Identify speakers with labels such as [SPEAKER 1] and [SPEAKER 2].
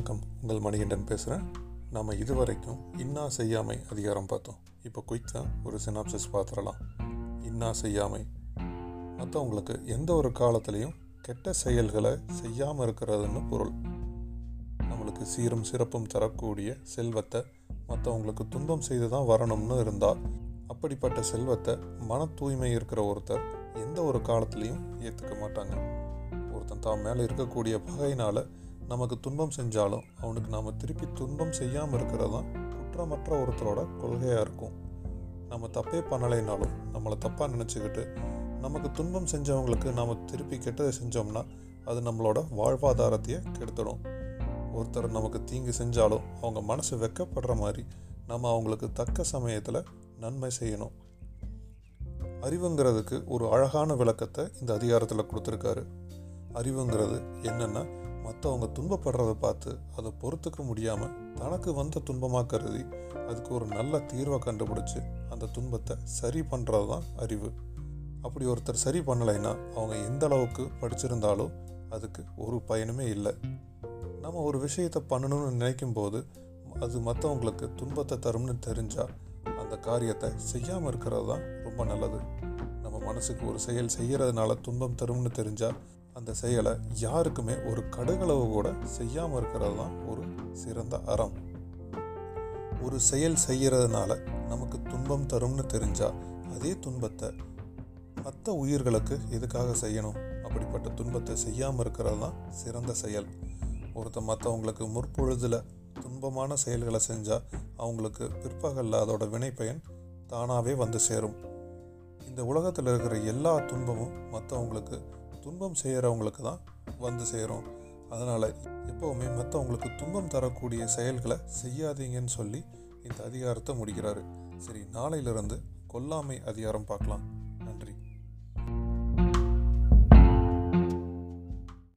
[SPEAKER 1] வணக்கம். உங்கள் மணிகண்டன் பேசுகிறேன் நாம் இதுவரைக்கும் இன்னா செய்யாமை அதிகாரம் பார்த்தோம். இப்போ குயிக்காக ஒரு சினாப்சிஸ் பார்த்துடலாம். இன்னா செய்யாமை. மற்றவங்களுக்கு எந்த ஒரு காலத்துலேயும் கெட்ட செயல்களை செய்யாமல் இருக்கிறதுன்னு பொருள். நம்மளுக்கு சீரும் சிறப்பும் தரக்கூடிய செல்வத்தை மற்றவங்களுக்கு துன்பம் செய்து தான் வரணும்னு இருந்தால் அப்படிப்பட்ட செல்வத்தை மன தூய்மை இருக்கிற ஒருத்தர் எந்த ஒரு காலத்துலேயும் ஏற்றுக்க மாட்டாங்க. ஒருத்தன் தான் மேலே இருக்கக்கூடிய பகையினால் நமக்கு துன்பம் செஞ்சாலும் அவனுக்கு நாம் திருப்பி துன்பம் செய்யாமல் இருக்கிறது தான் குற்றமற்ற ஒருத்தரோட கொள்கையாக இருக்கும். நம்ம தப்பே பண்ணலைனாலும் நம்மளை தப்பாக நினச்சிக்கிட்டு நமக்கு துன்பம் செஞ்சவங்களுக்கு நாம் திருப்பி கெட்டதை செஞ்சோம்னா அது நம்மளோட வாழ்வாதாரத்தையே கெடுத்துடும். ஒருத்தர் நமக்கு தீங்கு செஞ்சாலும் அவங்க மனசு வெக்கப்படுற மாதிரி நம்ம அவங்களுக்கு தக்க சமயத்தில் நன்மை செய்யணும். அறிவுங்கிறதுக்கு ஒரு அழகான விளக்கத்தை இந்த அதிகாரத்தில் கொடுத்துருக்காரு. அறிவுங்கிறது என்னென்னா மற்றவங்க துன்பப்படுறத பார்த்து அதை பொறுத்துக்க முடியாமல் தனக்கு வந்த துன்பமாக கருதி அதுக்கு ஒரு நல்ல தீர்வை கண்டுபிடிச்சி அந்த துன்பத்தை சரி பண்ணுறது தான் அறிவு. அப்படி ஒருத்தர் சரி பண்ணலைன்னா அவங்க எந்த அளவுக்கு படிச்சிருந்தாலும் அதுக்கு ஒரு பயனுமே இல்லை. நம்ம ஒரு விஷயத்தை பண்ணணும்னு நினைக்கும் போது அது மற்றவங்களுக்கு துன்பத்தை தரும்னு தெரிஞ்சால் அந்த காரியத்தை செய்யாமல் இருக்கிறது தான் ரொம்ப நல்லது. நம்ம மனசுக்கு ஒரு செயல் செய்கிறதுனால துன்பம் தரும்னு தெரிஞ்சால் அந்த செயலை யாருக்குமே ஒரு கடுகளவு கூட செய்யாமல் இருக்கிறது தான் ஒரு சிறந்த அறம். ஒரு செயல் செய்கிறதுனால நமக்கு துன்பம் தரும்னு தெரிஞ்சால் அதே துன்பத்தை மற்ற உயிர்களுக்கு எதுக்காக செய்யணும்? அப்படிப்பட்ட துன்பத்தை செய்யாமல் இருக்கிறது தான் சிறந்த செயல். ஒருத்தர் மற்றவங்களுக்கு முற்பொழுதில் துன்பமான செயல்களை செஞ்சால் அவங்களுக்கு பிற்பகலில் அதோட வினைப்பயன் தானாகவே வந்து சேரும். இந்த உலகத்தில் இருக்கிற எல்லா துன்பமும் மற்றவங்களுக்கு துன்பம் செய்கிறவங்களுக்கு தான் வந்து சேரும். அதனால் எப்போவுமே மற்றவங்களுக்கு துன்பம் தரக்கூடிய செயல்களை செய்யாதீங்கன்னு சொல்லி இந்த அதிகாரத்தை முடிக்கிறாரு. சரி நாளையிலிருந்து கொல்லாமை அதிகாரம் பார்க்கலாம். நன்றி.